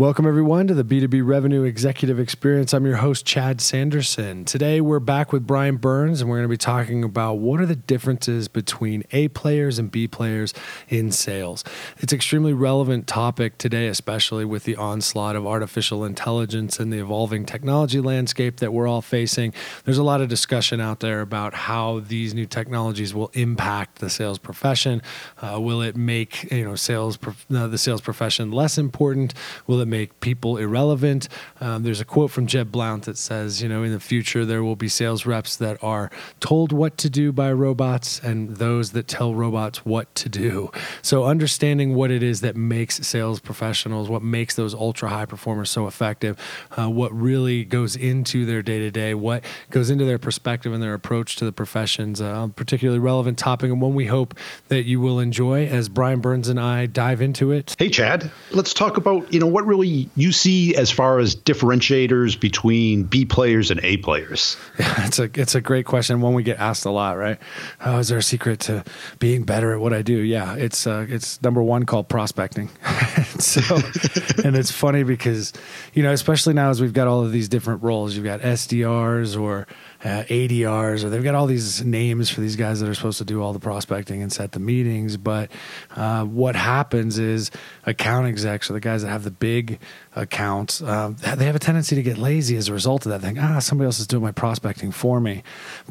Welcome, everyone, to the B2B Revenue Executive Experience. I'm your host, Chad Sanderson. Today, we're back with Brian Burns, and we're going to be talking about what are the differences between A players and B players in sales. It's an extremely relevant topic today, especially with the onslaught of artificial intelligence and the evolving technology landscape that we're all facing. There's a lot of discussion out there about how these new technologies will impact the sales profession. Uh, will it make you know sales uh, the sales profession less important? Will it make people irrelevant. Um, there's a quote from Jeb Blount that says, you know, in the future there will be sales reps that are told what to do by robots and those that tell robots what to do. So understanding what it is that makes sales professionals, what makes those ultra high performers so effective, uh, what really goes into their day to day, what goes into their perspective and their approach to the professions, uh, particularly relevant topic and one we hope that you will enjoy as Brian Burns and I dive into it. Hey, Chad, let's talk about, you know, what really really you see as far as differentiators between B players and A players? Yeah, it's a it's a great question, one we get asked a lot, right? Oh, is there a secret to being better at what I do? Yeah, it's uh, it's number one called prospecting. so, and it's funny because you know, especially now as we've got all of these different roles, you've got SDRs or uh, ADRs, or they've got all these names for these guys that are supposed to do all the prospecting and set the meetings. But uh, what happens is account execs, or the guys that have the big accounts, uh, they have a tendency to get lazy as a result of that. Think, ah, somebody else is doing my prospecting for me.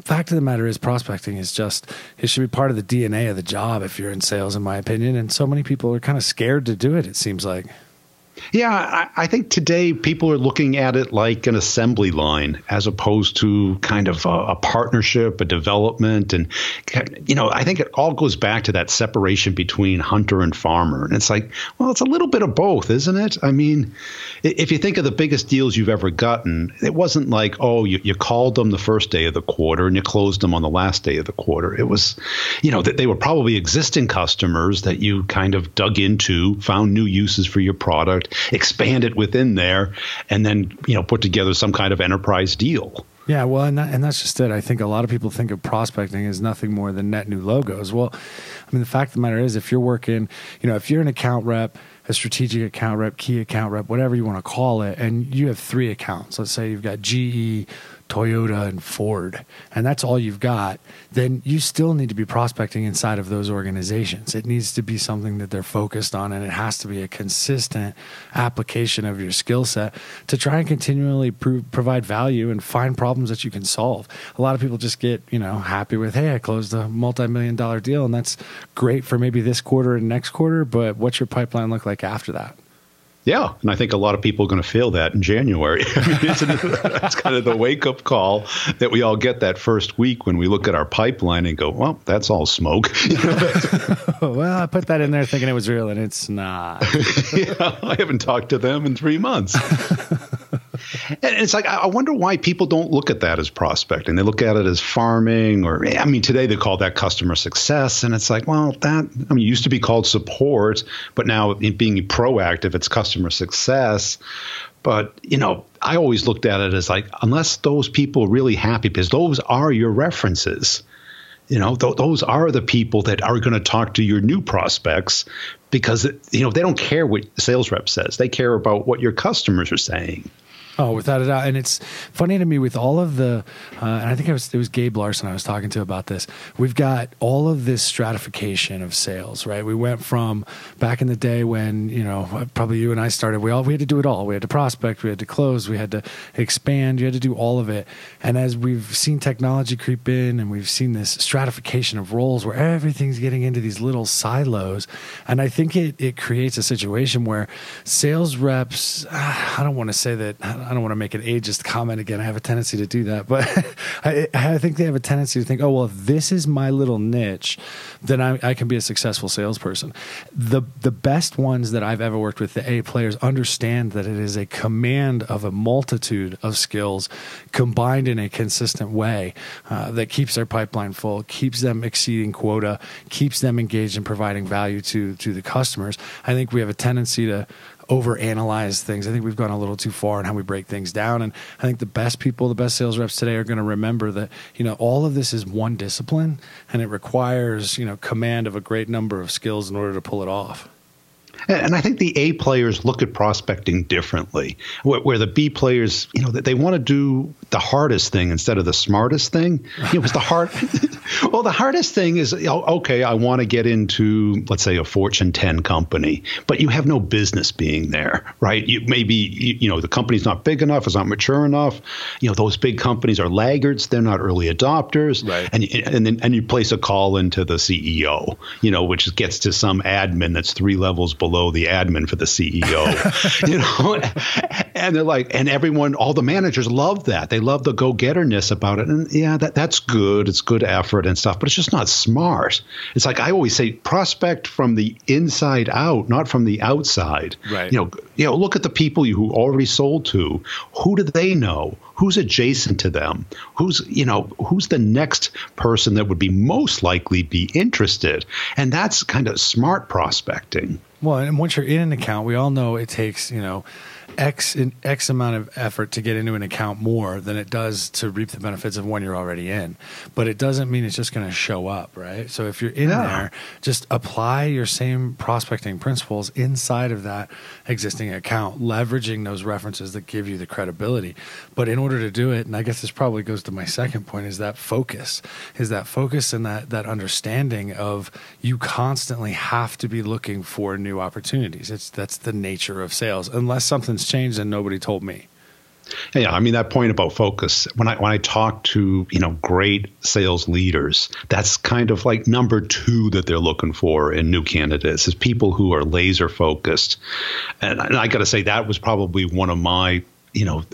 Fact of the matter is, prospecting is just it should be part of the DNA of the job if you're in sales, in my opinion. And so many people are kind of scared to do it. It seems like. Yeah, I, I, think today people are looking at it like an assembly line as opposed to kind of a, a, partnership, a development. And, you know, I think it all goes back to that separation between hunter and farmer. And it's like, well, it's a little bit of both, isn't it? I mean, if you think of the biggest deals you've ever gotten, it wasn't like, oh, you, you called them the first day of the quarter and you closed them on the last day of the quarter. It was, you know, that they were probably existing customers that you kind of dug into, found new uses for your product expand it within there, and then you know put together some kind of enterprise deal. Yeah, well, and, that, and that's just it. I think a lot of people think of prospecting as nothing more than net new logos. Well, I mean, the fact of the matter is, if you're working, you know, if you're an account rep, a strategic account rep, key account rep, whatever you want to call it, and you have three accounts. Let's say you've got GE, Toyota and Ford, and that's all you've got, then you still need to be prospecting inside of those organizations. It needs to be something that they're focused on, and it has to be a consistent application of your skill set to try and continually provide value and find problems that you can solve. A lot of people just get, you know, happy with, hey, I closed a multi million dollar deal, and that's great for maybe this quarter and next quarter, but what's your pipeline look like after that? Yeah, and I think a lot of people are going to feel that in January. I mean, it's, it's kind of the wake up call that we all get that first week when we look at our pipeline and go, "Well, that's all smoke." well, I put that in there thinking it was real, and it's not. yeah, I haven't talked to them in three months. And it's like I wonder why people don't look at that as prospecting. They look at it as farming, or I mean, today they call that customer success, and it's like, well, that I mean, used to be called support, but now being proactive, it's customer success. But you know, I always looked at it as like, unless those people are really happy, because those are your references. You know, th- those are the people that are going to talk to your new prospects because you know they don't care what the sales rep says; they care about what your customers are saying. Oh, without a doubt. And it's funny to me with all of the, uh, and I think it was, it was Gabe Larsen I was talking to about this. We've got all of this stratification of sales, right? We went from back in the day when, you know, probably you and I started, we all, we had to do it all. We had to prospect, we had to close, we had to expand, you had to do all of it. And as we've seen technology creep in and we've seen this stratification of roles where everything's getting into these little silos. And I think it it creates a situation where sales reps. I don't want to say that. I don't want to make an ageist comment again. I have a tendency to do that, but I, I think they have a tendency to think, oh well, if this is my little niche, then I, I can be a successful salesperson. The the best ones that I've ever worked with, the A players, understand that it is a command of a multitude of skills combined in a consistent way uh, that keeps their pipeline full, keeps them exceeding quota, keeps them engaged in providing value to to the customers. I think we have a tendency to overanalyze things. I think we've gone a little too far in how we break things down. And I think the best people, the best sales reps today are going to remember that, you know, all of this is one discipline and it requires, you know, command of a great number of skills in order to pull it off. And I think the A players look at prospecting differently, where, the B players, you know, they want to do the hardest thing instead of the smartest thing. Know, it's the hard. well, the hardest thing is oh, okay. I want to get into, let's say, a Fortune 10 company, but you have no business being there, right? You maybe you, you know the company's not big enough, it's not mature enough. You know, those big companies are laggards; they're not early adopters, right? And and then and you place a call into the CEO, you know, which gets to some admin that's three levels below the admin for the CEO, you know, and they're like, and everyone, all the managers love that. They love the go getterness about it. And yeah, that, that's good. It's good effort and stuff, but it's just not smart. It's like I always say, prospect from the inside out, not from the outside. Right. You know, you know, look at the people you who already sold to. Who do they know? Who's adjacent to them? Who's, you know, who's the next person that would be most likely be interested? And that's kind of smart prospecting. Well, and once you're in an account, we all know it takes, you know, X in X amount of effort to get into an account more than it does to reap the benefits of one you're already in. But it doesn't mean it's just going to show up, right? So if you're in yeah. there, just apply your same prospecting principles inside of that existing account, leveraging those references that give you the credibility. But in order to do it, and I guess this probably goes to my second point, is that focus, is that focus and that that understanding of you constantly have to be looking for new opportunities. It's that's the nature of sales, unless changed and nobody told me. Yeah, I mean that point about focus. When I when I talk to you know great sales leaders, that's kind of like number two that they're looking for in new candidates is people who are laser focused. And, and I got to say that was probably one of my you know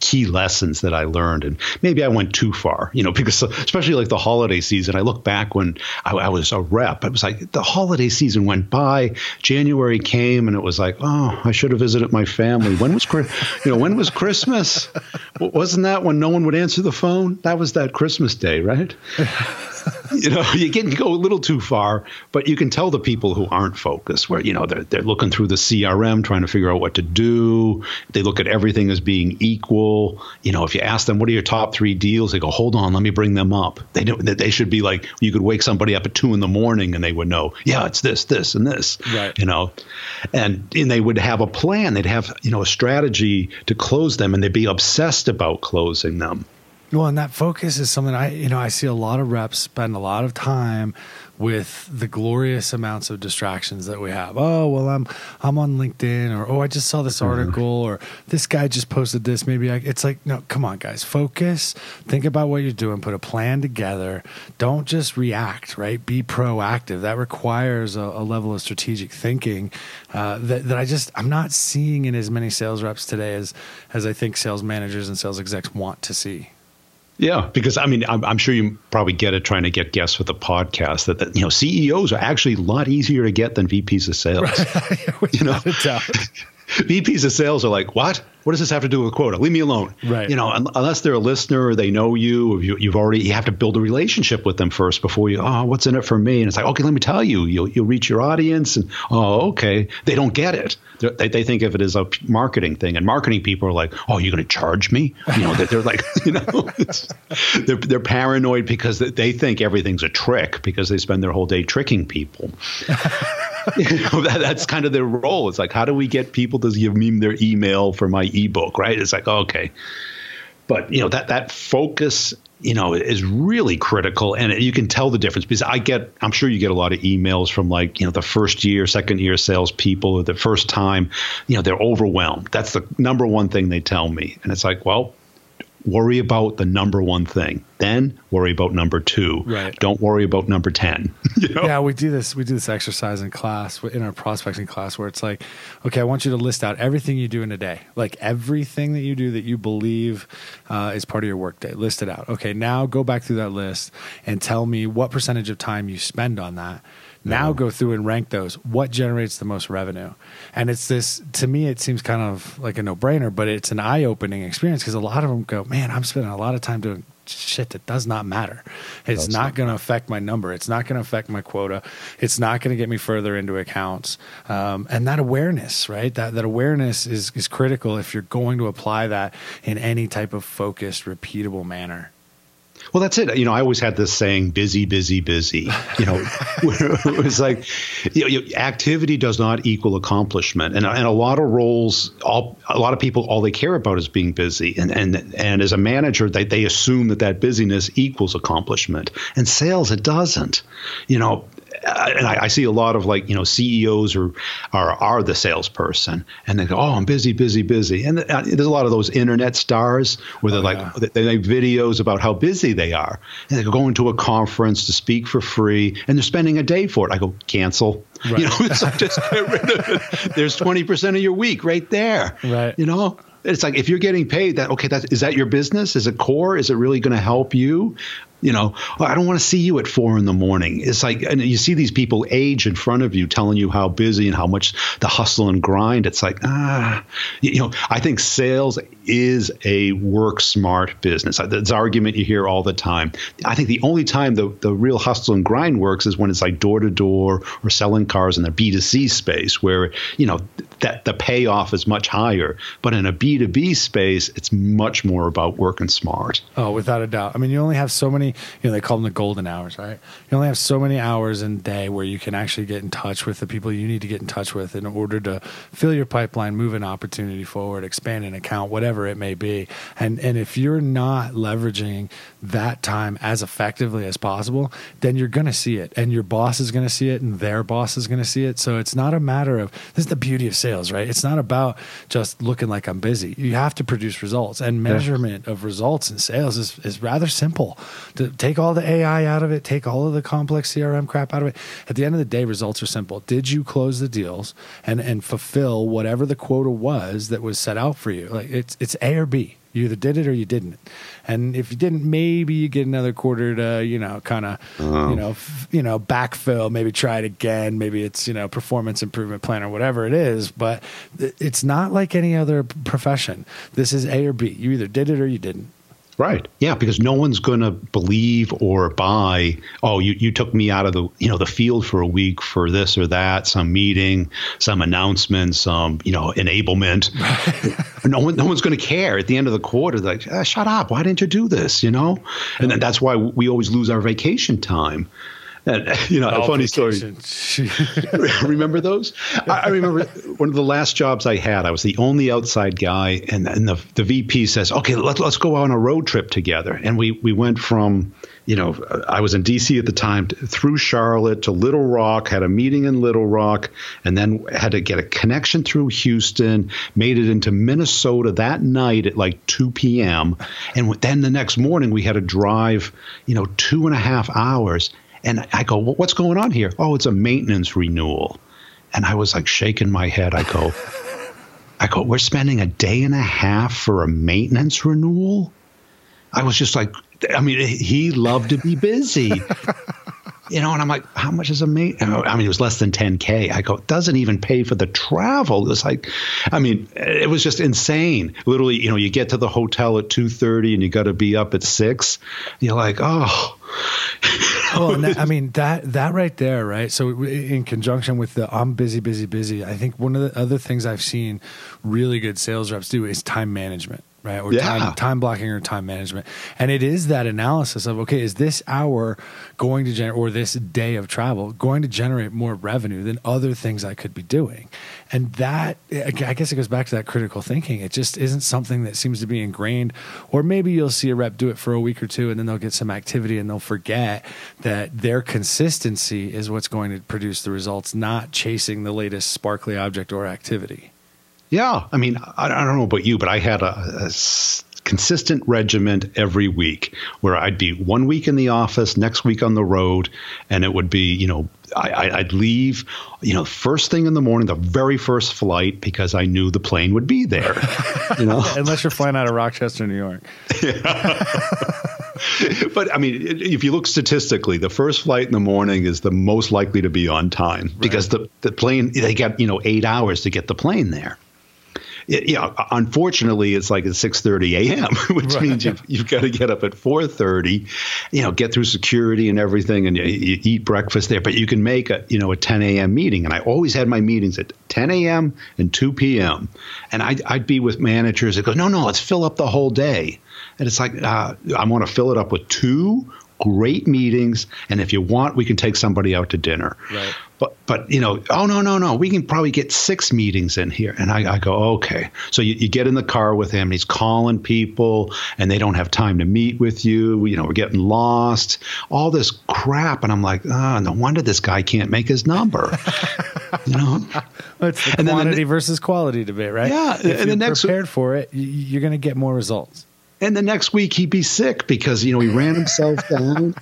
key lessons that I learned, and maybe I went too far, you know, because especially like the holiday season. I look back when I, I was a rep, it was like the holiday season went by, January came, and it was like, oh, I should have visited my family. When was you know when was Christmas? Wasn't that when no one would answer the phone? That was that Christmas day, right? you know, you can go a little too far, but you can tell the people who aren't focused, where you know they're they're looking through the CRM, trying to figure out what to do. They look at everything as being equal. You know, if you ask them what are your top three deals, they go, "Hold on, let me bring them up." They know that they should be like you could wake somebody up at two in the morning and they would know, yeah, it's this, this, and this. Right. You know, and and they would have a plan. They'd have you know a strategy to close them, and they'd be obsessed about closing them. Well, and that focus is something I, you know, I see a lot of reps spend a lot of time with the glorious amounts of distractions that we have. Oh, well, I'm I'm on LinkedIn, or oh, I just saw this mm-hmm. article, or this guy just posted this. Maybe I, it's like, no, come on, guys, focus. Think about what you're doing. Put a plan together. Don't just react. Right? Be proactive. That requires a, a level of strategic thinking uh, that that I just I'm not seeing in as many sales reps today as as I think sales managers and sales execs want to see. Yeah, because I mean, I'm, I'm, sure you probably get it trying to get guests with the podcast that, that you know CEOs are actually a lot easier to get than VPs of sales. Right. you know, VPs of sales are like, what? What does this have to do with quota? Leave me alone. Right. You know, un- unless they're a listener or they know you, or you, have already, you have to build a relationship with them first before you, oh, what's in it for me? And it's like, okay, let me tell you, you'll, you'll reach your audience. And, oh, okay. They don't get it. They, they think of it as a marketing thing. And marketing people are like, oh, you're going to charge me? You know, they're, they're like, you know, they're, they're paranoid because they think everything's a trick because they spend their whole day tricking people. you know, that, that's kind of their role. It's like, how do we get people to give me their email for my ebook, right? It's like, okay. But, you know, that, that focus, you know, is really critical. And you can tell the difference because I get, I'm sure you get a lot of emails from like, you know, the first year, second year salespeople, the first time, you know, they're overwhelmed. That's the number one thing they tell me. And it's like, well, worry about the number one thing. Then worry about number two. Right. Don't worry about number 10. you know? Yeah, we do this. We do this exercise in class, in our prospecting class, where it's like, okay, I want you to list out everything you do in a day, like everything that you do that you believe uh, is part of your workday. List it out. Okay, now go back through that list and tell me what percentage of time you spend on that. Now go through and rank those. What generates the most revenue? And it's this, to me, it seems kind of like a no brainer, but it's an eye opening experience because a lot of them go, man, I'm spending a lot of time doing shit that does not matter. It's That's not going to affect my number. It's not going to affect my quota. It's not going to get me further into accounts. Um, and that awareness, right? That that awareness is is critical if you're going to apply that in any type of focused, repeatable manner. Well, that's it. You know, I always had this saying, busy, busy, busy. You know, it was like, you know, activity does not equal accomplishment. And, and a lot of roles, all, a lot of people, all they care about is being busy. And, and, and as a manager, they, they assume that that busyness equals accomplishment. And sales, it doesn't. You know, and I, I, see a lot of like you know CEOs are are are the salesperson, and they go, "Oh, I'm busy, busy, busy." And uh, there's a lot of those internet stars where they're oh, like yeah. they make videos about how busy they are, and they go going to a conference to speak for free, and they're spending a day for it. I go, cancel. Right. You know, it's like just get rid of it. There's 20 percent of your week right there. Right. You know. It's like if you're getting paid that okay that is that your business is it core is it really going to help you you know, oh, I don't want to see you at four in the morning. It's like, and you see these people age in front of you telling you how busy and how much the hustle and grind. It's like, ah, you know, I think sales is a work smart business. That's an argument you hear all the time. I think the only time the, the real hustle and grind works is when it's like door to door or selling cars in the B2C space where, you know, that the payoff is much higher. But in a B2B space, it's much more about working smart. Oh, without a doubt. I mean, you only have so many you know, they call them the golden hours, right? You only have so many hours in a day where you can actually get in touch with the people you need to get in touch with in order to fill your pipeline, move an opportunity forward, expand an account, whatever it may be. And and if you're not leveraging that time as effectively as possible, then you're going to see it, and your boss is going to see it, and their boss is going to see it. So it's not a matter of this is the beauty of sales, right? It's not about just looking like I'm busy. You have to produce results, and measurement yeah. of results in sales is is rather simple. To take all the AI out of it, take all of the complex CRM crap out of it. At the end of the day, results are simple. Did you close the deals and and fulfill whatever the quota was that was set out for you? Like it's it's A or B. You either did it or you didn't. And if you didn't, maybe you get another quarter to, you know, kind of, uh-huh. you know, f- you know, backfill, maybe try it again. Maybe it's, you know, performance improvement plan or whatever it is, but it's not like any other profession. This is A or B. You either did it or you didn't. Right. Yeah, because no one's going to believe or buy. Oh, you, you took me out of the you know the field for a week for this or that, some meeting, some announcement, some you know enablement. no one no one's going to care at the end of the quarter. Like, ah, shut up! Why didn't you do this? You know, and then that's why we always lose our vacation time and you know, a funny vacation. story. remember those? I, I, remember one of the last jobs I had. I was the only outside guy, and, and the the VP says, "Okay, let's let's go on a road trip together." And we we went from you know, I was in DC at the time, through Charlotte to Little Rock, had a meeting in Little Rock, and then had to get a connection through Houston, made it into Minnesota that night at like 2 p.m. And then the next morning we had to drive, you know, two and a half hours. And I go, well, what's going on here? Oh, it's a maintenance renewal. And I was like shaking my head. I go, I go, we're spending a day and a half for a maintenance renewal. I was just like, I mean, he loved to be busy. you know, and I'm like, how much is a mate? I mean, it was less than 10K. I go, it doesn't even pay for the travel. It was like, I mean, it was just insane. Literally, you know, you get to the hotel at 2.30 and you got to be up at 6. You're like, oh. Oh, well, that, I mean, that, that right there, right? So in conjunction with the I'm busy, busy, busy, I think one of the other things I've seen really good sales reps do is time management right? Or yeah. time, time blocking or time management. And it is that analysis of, okay, is this hour going to generate, or this day of travel going to generate more revenue than other things I could be doing? And that, I guess it goes back to that critical thinking. It just isn't something that seems to be ingrained. Or maybe you'll see a rep do it for a week or two and then they'll get some activity and they'll forget that their consistency is what's going to produce the results, not chasing the latest sparkly object or activity. Yeah, I mean, I, I don't know about you, but I had a, a consistent regiment every week where I'd be one week in the office, next week on the road, and it would be, you know, I, would leave, you know, first thing in the morning, the very first flight, because I knew the plane would be there. You know, unless you're flying out of Rochester, New York. but I mean, if you look statistically, the first flight in the morning is the most likely to be on time right. because the, the plane they get you know eight hours to get the plane there it, you know, unfortunately, it's like at 6:30 a.m., which right. means you've, you've, got to get up at 4:30, you know, get through security and everything, and you, you, eat breakfast there. But you can make a you know a 10 a.m. meeting, and I always had my meetings at 10 a.m. and 2 p.m. And I'd, I'd be with managers that go, no, no, let's fill up the whole day. And it's like, uh, I want to fill it up with two great meetings, and if you want, we can take somebody out to dinner. Right. But but you know, oh no no no, we can probably get six meetings in here, and I, I go okay. So you, you get in the car with him, and he's calling people, and they don't have time to meet with you. You know, we're getting lost, all this crap, and I'm like, oh, no wonder this guy can't make his number. you know, it's the and quantity the, versus quality debate, right? Yeah, if and the next prepared for it, you're going to get more results. And the next week he'd be sick because you know he ran himself down.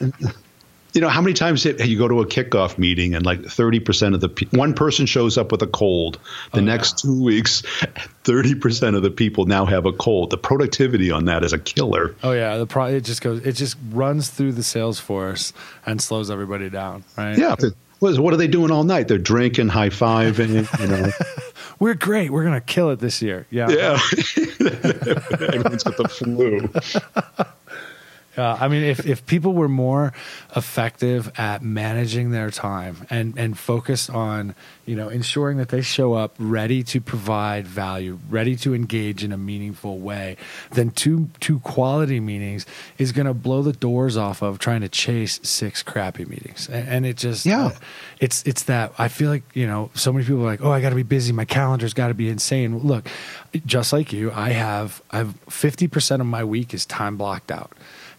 you know how many times you go to a kickoff meeting and like 30% of the pe- one person shows up with a cold the oh, next yeah. two weeks 30% of the people now have a cold the productivity on that is a killer oh yeah the pro- it just goes it just runs through the sales force and slows everybody down right yeah what are they doing all night they're drinking high-fiving you know we're great. We're gonna kill it this year. Yeah. Yeah. Everyone's got the flu. Uh, I mean, if, if people were more effective at managing their time and, and focused on, you know, ensuring that they show up ready to provide value, ready to engage in a meaningful way, then two two quality meetings is going to blow the doors off of trying to chase six crappy meetings. And, and it just, yeah, uh, it's it's that I feel like you know so many people are like, oh, I got to be busy, my calendar's got to be insane. Look, just like you, I have I've fifty percent of my week is time blocked out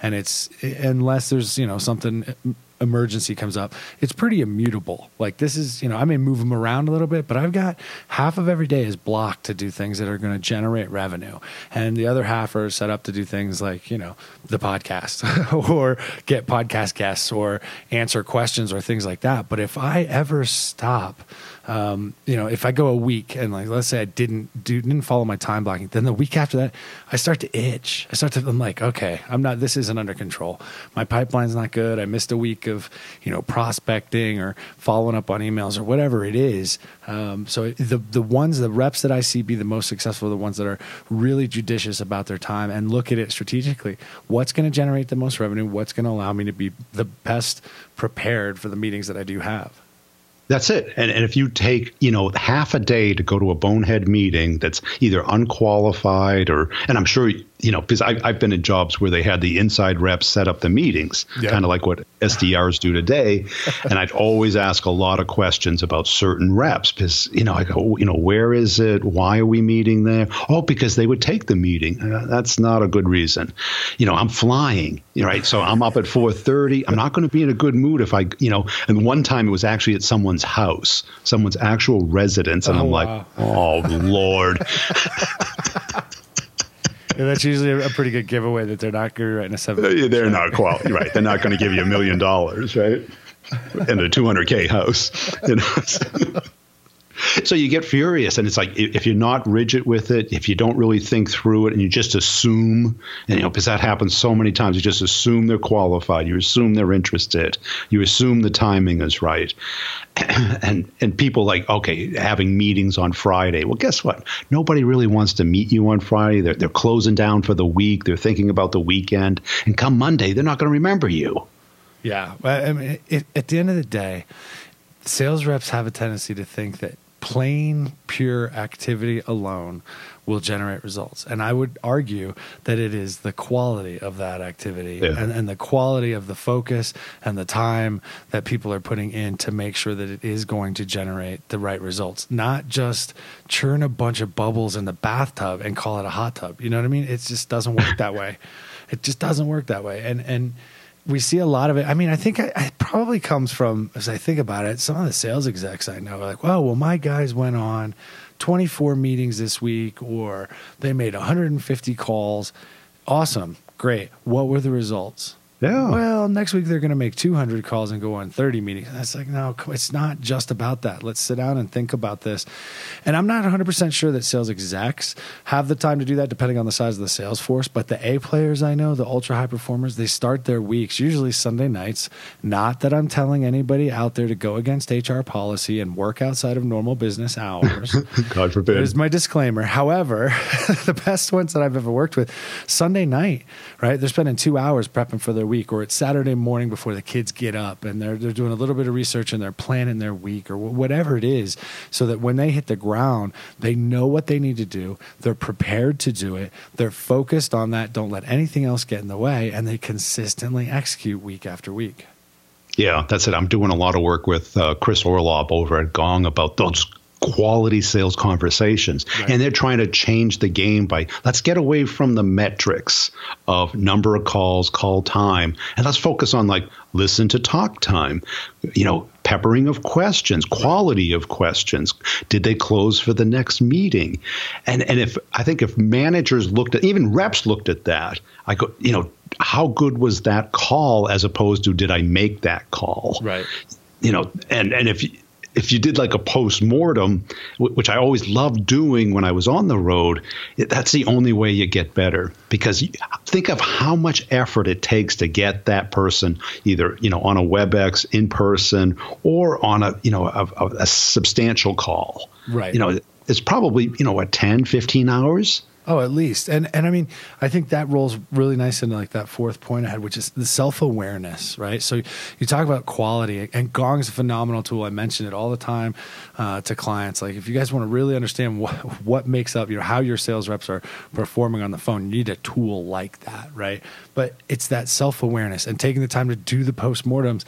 and it's unless there's you know something uh, emergency comes up, it's pretty immutable. Like this is, you know, I may move them around a little bit, but I've got half of every day is blocked to do things that are going to generate revenue, and the other half are set up to do things like you know the podcast or get podcast guests or answer questions or things like that. But if I ever stop um, you know, if I go a week and like let's say I didn't do didn't follow my time blocking, then the week after that I start to itch. I start to I'm like, okay, I'm not this isn't under control. My pipeline's not good. I missed a week of, you know, prospecting or following up on emails or whatever it is. Um, so the the ones the reps that I see be the most successful are the ones that are really judicious about their time and look at it strategically. What's going to generate the most revenue? What's going to allow me to be the best prepared for the meetings that I do have? That's it. And, and if you take, you know, half a day to go to a bonehead meeting that's either unqualified or, and I'm sure, you know, because I've been in jobs where they had the inside reps set up the meetings, yeah. kind of like what SDRs do today. and I'd always ask a lot of questions about certain reps because, you know, I go, you know, where is it? Why are we meeting there? Oh, because they would take the meeting. Uh, that's not a good reason. You know, I'm flying, right? So I'm up at 4.30. I'm not going to be in a good mood if I, you know, and one time it was actually at someone's house, someone's actual residence, and oh, I'm like, wow. oh lord. Yeah, that's usually a pretty good giveaway that they're not going to write in a seven. Uh, they're not quality, right? They're not going to give you a million dollars, right? And a 200k house, you know so you get furious and it's like if you're not rigid with it if you don't really think through it and you just assume and you know because that happens so many times you just assume they're qualified you assume they're interested you assume the timing is right. And and people like okay having meetings on friday. Well guess what? Nobody really wants to meet you on friday. They're, they're closing down for the week. They're thinking about the weekend. And come monday they're not going to remember you. Yeah. I mean, it, at the end of the day sales reps have a tendency to think that plain, pure activity alone will generate results. And I would argue that it is the quality of that activity yeah. and, and, the quality of the focus and the time that people are putting in to make sure that it is going to generate the right results. Not just churn a bunch of bubbles in the bathtub and call it a hot tub. You know what I mean? It just doesn't work that way. It just doesn't work that way. And and we see a lot of it. I mean, I think it probably comes from, as I think about it, some of the sales execs I know are like, well, well, my guys went on 24 meetings this week, or they made 150 calls. Awesome. Great. What were the results? Yeah. Well, next week they're going to make 200 calls and go on 30 meetings. That's like, no, it's not just about that. Let's sit down and think about this. And I'm not 100% sure that sales execs have the time to do that, depending on the size of the sales force. But the A players I know, the ultra high performers, they start their weeks usually Sunday nights. Not that I'm telling anybody out there to go against HR policy and work outside of normal business hours. God forbid. There's my disclaimer. However, the best ones that I've ever worked with, Sunday night, right? They're spending two hours prepping for their week, or it's Saturday morning before the kids get up, and they're they're doing a little bit of research and they're planning their week or whatever it is, so that when they hit the ground, they know what they need to do. They're prepared to do it. They're focused on that. Don't let anything else get in the way, and they consistently execute week after week. Yeah, that's it. I'm doing a lot of work with uh, Chris Orlob over at Gong about those quality sales conversations. Right. And they're trying to change the game by let's get away from the metrics of number of calls, call time, and let's focus on like listen to talk time, you know, peppering of questions, quality of questions. Did they close for the next meeting? And and if I think if managers looked at even reps looked at that, I go, you know, how good was that call as opposed to did I make that call? Right you know, and and if if you did like a post mortem, which I always loved doing when I was on the road, that's the only way you get better. Because think of how much effort it takes to get that person either you know on a WebEx in person or on a you know a, a substantial call. Right. You know, it's probably you know what 10, 15 hours Oh, at least, and and I mean, I think that rolls really nice into like that fourth point I had, which is the self awareness, right? So you talk about quality, and Gong is a phenomenal tool. I mention it all the time uh, to clients. Like, if you guys want to really understand what what makes up, you know, how your sales reps are performing on the phone, you need a tool like that, right? But it's that self awareness and taking the time to do the postmortems,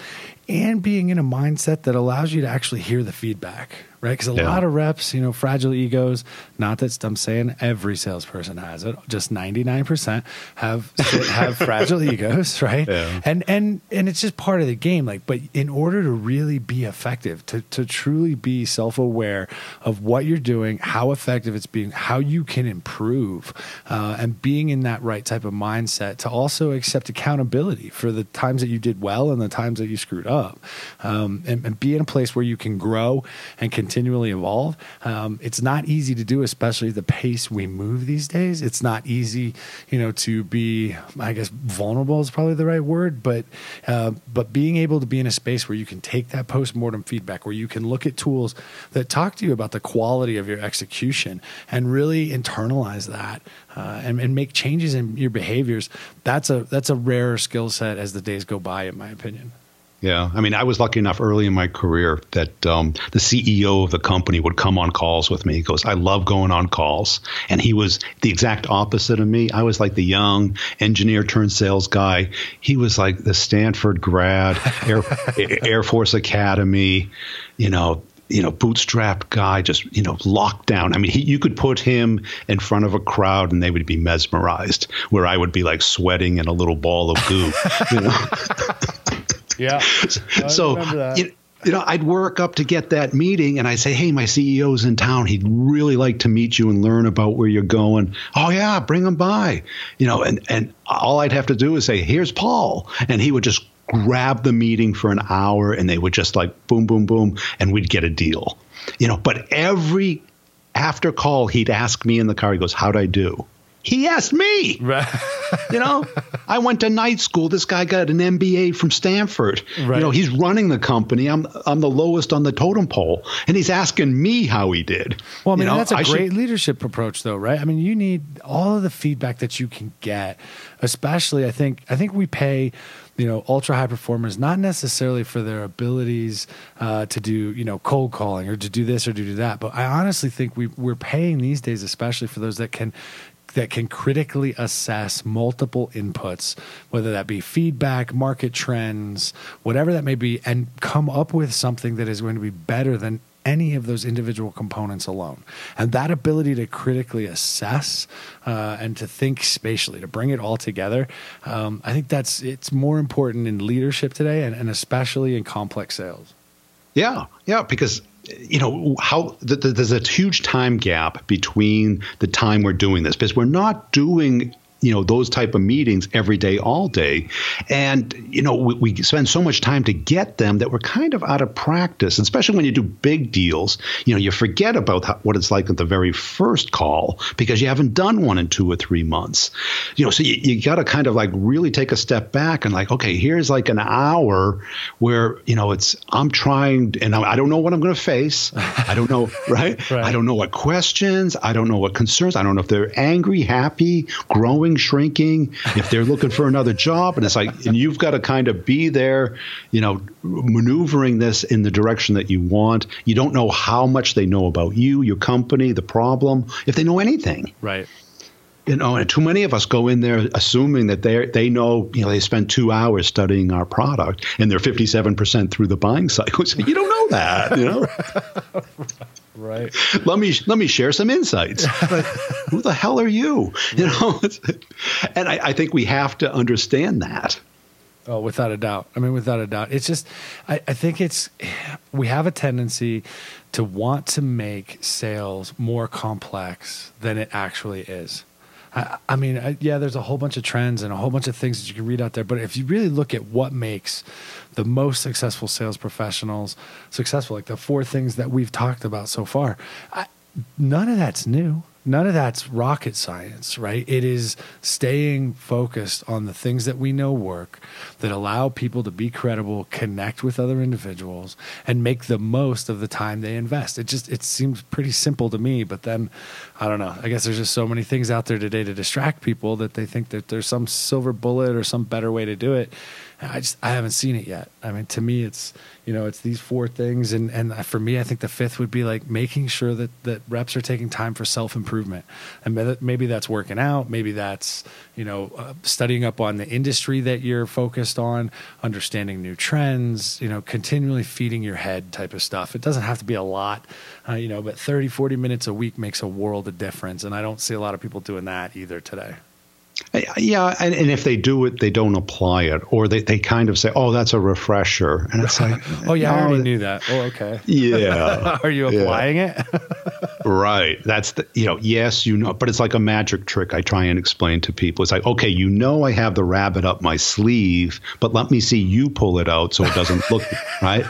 and being in a mindset that allows you to actually hear the feedback, right? Because a yeah. lot of reps, you know, fragile egos. Not that I'm saying every salesperson has it. Just 99% have have fragile egos, right? Yeah. And and and it's just part of the game. Like, but in order to really be effective, to to truly be self aware of what you're doing, how effective it's being, how you can improve, uh, and being in that right type of mindset to also accept accountability for the times that you did well and the times that you screwed up, um, and, and be in a place where you can grow and continually evolve. Um, it's not easy to do, especially the pace we move these days. It's not easy, you know, to be, I guess, vulnerable is probably the right word, but uh, but being able to be in a space where you can take that post mortem feedback, where you can look at tools that talk to you about the quality of your execution and really internalize that uh, and, and make changes in your behaviors. That's a that's a rare skill set as the days go by, in my opinion. Yeah, I mean, I was lucky enough early in my career that um, the CEO of the company would come on calls with me. He goes, "I love going on calls," and he was the exact opposite of me. I was like the young engineer turned sales guy. He was like the Stanford grad, Air, Air Force Academy, you know, you know, bootstrap guy, just you know, locked down. I mean, he, you could put him in front of a crowd and they would be mesmerized, where I would be like sweating in a little ball of goo. you know. Yeah. so you, you know, I'd work up to get that meeting and I'd say, Hey, my CEO's in town. He'd really like to meet you and learn about where you're going. Oh yeah, bring him by. You know, and, and all I'd have to do is say, Here's Paul. And he would just grab the meeting for an hour and they would just like boom, boom, boom, and we'd get a deal. You know, but every after call he'd ask me in the car, he goes, How'd I do? He asked me. Right. you know, I went to night school. This guy got an MBA from Stanford. Right. You know, he's running the company. I'm I'm the lowest on the totem pole, and he's asking me how he did. Well, I mean, you know, that's a I great should, leadership approach, though, right? I mean, you need all of the feedback that you can get. Especially, I think I think we pay you know ultra high performers not necessarily for their abilities uh, to do you know cold calling or to do this or to do that but i honestly think we, we're paying these days especially for those that can that can critically assess multiple inputs, whether that be feedback, market trends, whatever that may be, and come up with something that is going to be better than any of those individual components alone. And that ability to critically assess uh, and to think spatially, to bring it all together, um, I think that's it's more important in leadership today, and, and especially in complex sales. Yeah, yeah, because you know how th- th- there's a huge time gap between the time we're doing this because we're not doing you know those type of meetings every day, all day, and you know we, we spend so much time to get them that we're kind of out of practice. Especially when you do big deals, you know you forget about how, what it's like at the very first call because you haven't done one in two or three months. You know, so you, you got to kind of like really take a step back and like, okay, here's like an hour where you know it's I'm trying and I don't know what I'm going to face. I don't know, right? right? I don't know what questions. I don't know what concerns. I don't know if they're angry, happy, growing, shrinking, if they're looking for another job. And it's like, and you've got to kind of be there, you know, maneuvering this in the direction that you want. You don't know how much they know about you, your company, the problem, if they know anything. Right you know, and too many of us go in there assuming that they they know, you know, they spent two hours studying our product and they're 57% through the buying cycle. So you don't know that, you know. right. Let me let me share some insights. But who the hell are you? You know, and I, I think we have to understand that. Oh, without a doubt. I mean, without a doubt. It's just, I, I think it's, we have a tendency to want to make sales more complex than it actually is. I, I mean, I, yeah, there's a whole bunch of trends and a whole bunch of things that you can read out there. But if you really look at what makes the most successful sales professionals successful, like the four things that we've talked about so far, I, none of that's new none of that's rocket science, right? It is staying focused on the things that we know work that allow people to be credible, connect with other individuals, and make the most of the time they invest. It just it seems pretty simple to me, but then I don't know. I guess there's just so many things out there today to distract people that they think that there's some silver bullet or some better way to do it. I just I haven't seen it yet. I mean, to me, it's you know it's these four things, and and for me, I think the fifth would be like making sure that that reps are taking time for self improvement, and maybe that's working out, maybe that's you know uh, studying up on the industry that you're focused on, understanding new trends, you know, continually feeding your head type of stuff. It doesn't have to be a lot, uh, you know, but 30, 40 minutes a week makes a world of difference, and I don't see a lot of people doing that either today. Yeah, and, and, if they do it, they don't apply it, or they, they kind of say, "Oh, that's a refresher," and it's like, "Oh yeah, no, I already knew that." Oh, okay. Yeah. Are you applying yeah. it? right. That's the you know, yes, you know, but it's like a magic trick. I try and explain to people. It's like, okay, you know, I have the rabbit up my sleeve, but let me see you pull it out so it doesn't look right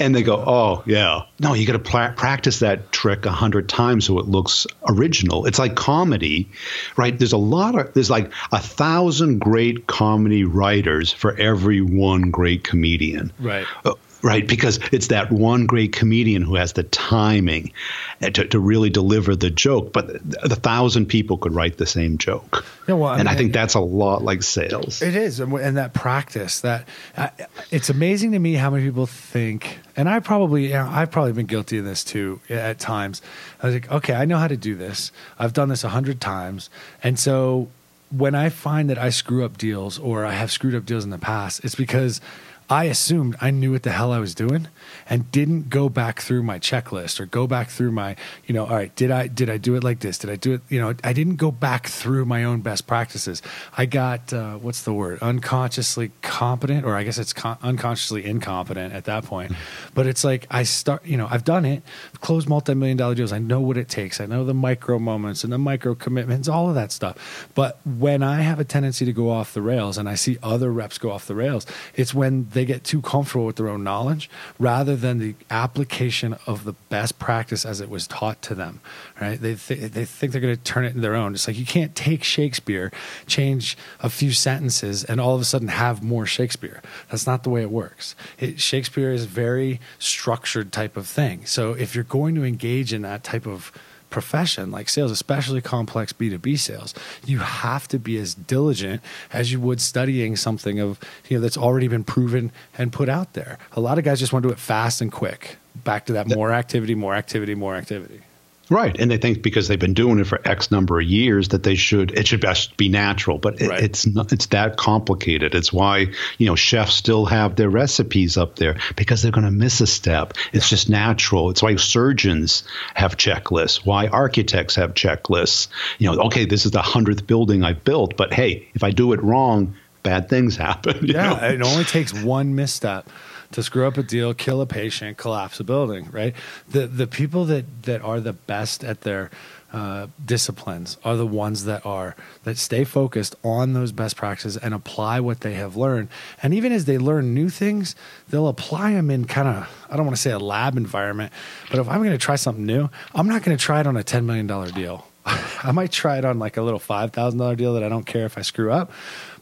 and they go, "Oh, yeah, no, you got to pl- practice that trick a hundred times so it looks original." It's like comedy, right? There's a lot of there's like a thousand great comedy writers for every one great comedian, right? Uh, right? Because it's that one great comedian who has the timing to, to really deliver the joke. But the thousand people could write the same joke. Yeah, well, I and mean, I think that's a lot like sales. It is, and that practice. That uh, it's amazing to me how many people think, and I probably, you know, I've probably been guilty of this too at times. I was like, okay, I know how to do this. I've done this a hundred times, and so when I find that I screw up deals or I have screwed up deals in the past, it's because I assumed I knew what the hell I was doing and didn't go back through my checklist or go back through my, you know, all right, did I did I do it like this? Did I do it? You know, I didn't go back through my own best practices. I got uh, what's the word? Unconsciously competent, or I guess it's con- unconsciously incompetent at that point. But it's like I start, you know, I've done it, closed multi-million dollar deals. I know what it takes. I know the micro moments and the micro commitments, all of that stuff. But when I have a tendency to go off the rails and I see other reps go off the rails, it's when they get too comfortable with their own knowledge rather than the application of the best practice as it was taught to them. Right? They th- they think they're going to turn it into their own. It's like you can't take Shakespeare, change a few sentences, and all of a sudden have more Shakespeare. That's not the way it works. It, Shakespeare is a very structured type of thing. So if you're going to engage in that type of profession like sales, especially complex B2B sales, you have to be as diligent as you would studying something of, you know, that's already been proven and put out there. A lot of guys just want to do it fast and quick. Back to that more activity, more activity, more activity. Right, and they think because they've been doing it for X number of years that they should it should best be natural, but it, right. it's not. It's that complicated. It's why you know chefs still have their recipes up there because they're going to miss a step. It's just natural. It's why surgeons have checklists. Why architects have checklists. You know, okay, this is the hundredth building I've built, but hey, if I do it wrong, bad things happen. Yeah, know? it only takes one misstep to screw up a deal, kill a patient, collapse a building, right? The the people that that are the best at their uh, disciplines are the ones that are that stay focused on those best practices and apply what they have learned. And even as they learn new things, they'll apply them in kind of I don't want to say a lab environment, but if I'm going to try something new, I'm not going to try it on a $10 million deal. I might try it on like a little $5,000 deal that I don't care if I screw up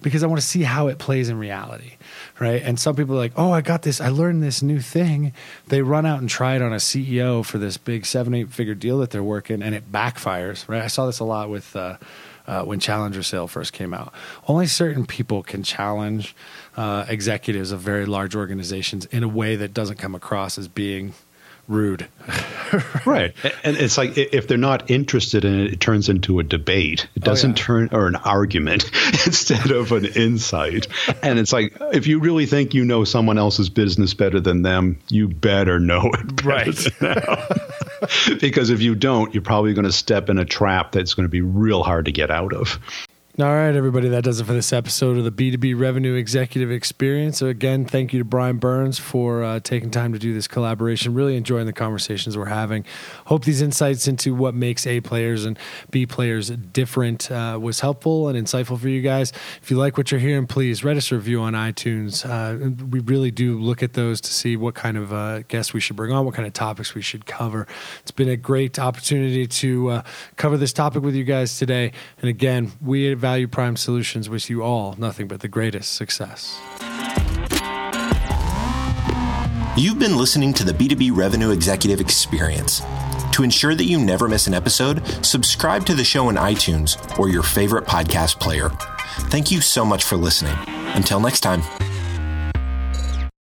because I want to see how it plays in reality. Right. And some people are like, oh, I got this, I learned this new thing. They run out and try it on a CEO for this big seven, eight figure deal that they're working and it backfires. Right. I saw this a lot with, uh, uh, when Challenger Sale first came out. Only certain people can challenge uh, executives of very large organizations in a way that doesn't come across as being rude. right. And it's like if they're not interested in it, it turns into a debate. It oh, doesn't oh, yeah. turn or an argument instead of an insight. And it's like if you really think you know someone else's business better than them, you better know it right. because if you don't, you're probably going to step in a trap that's going to be real hard to get out of. All right, everybody, that does it for this episode of the B2B Revenue Executive Experience. So, again, thank you to Brian Burns for uh, taking time to do this collaboration. Really enjoying the conversations we're having. Hope these insights into what makes A players and B players different uh, was helpful and insightful for you guys. If you like what you're hearing, please write us a review on iTunes. Uh, we really do look at those to see what kind of uh, guests we should bring on, what kind of topics we should cover. It's been a great opportunity to uh, cover this topic with you guys today. And again, we have Value Prime Solutions wish you all nothing but the greatest success. You've been listening to the B2B Revenue Executive Experience. To ensure that you never miss an episode, subscribe to the show in iTunes or your favorite podcast player. Thank you so much for listening. Until next time.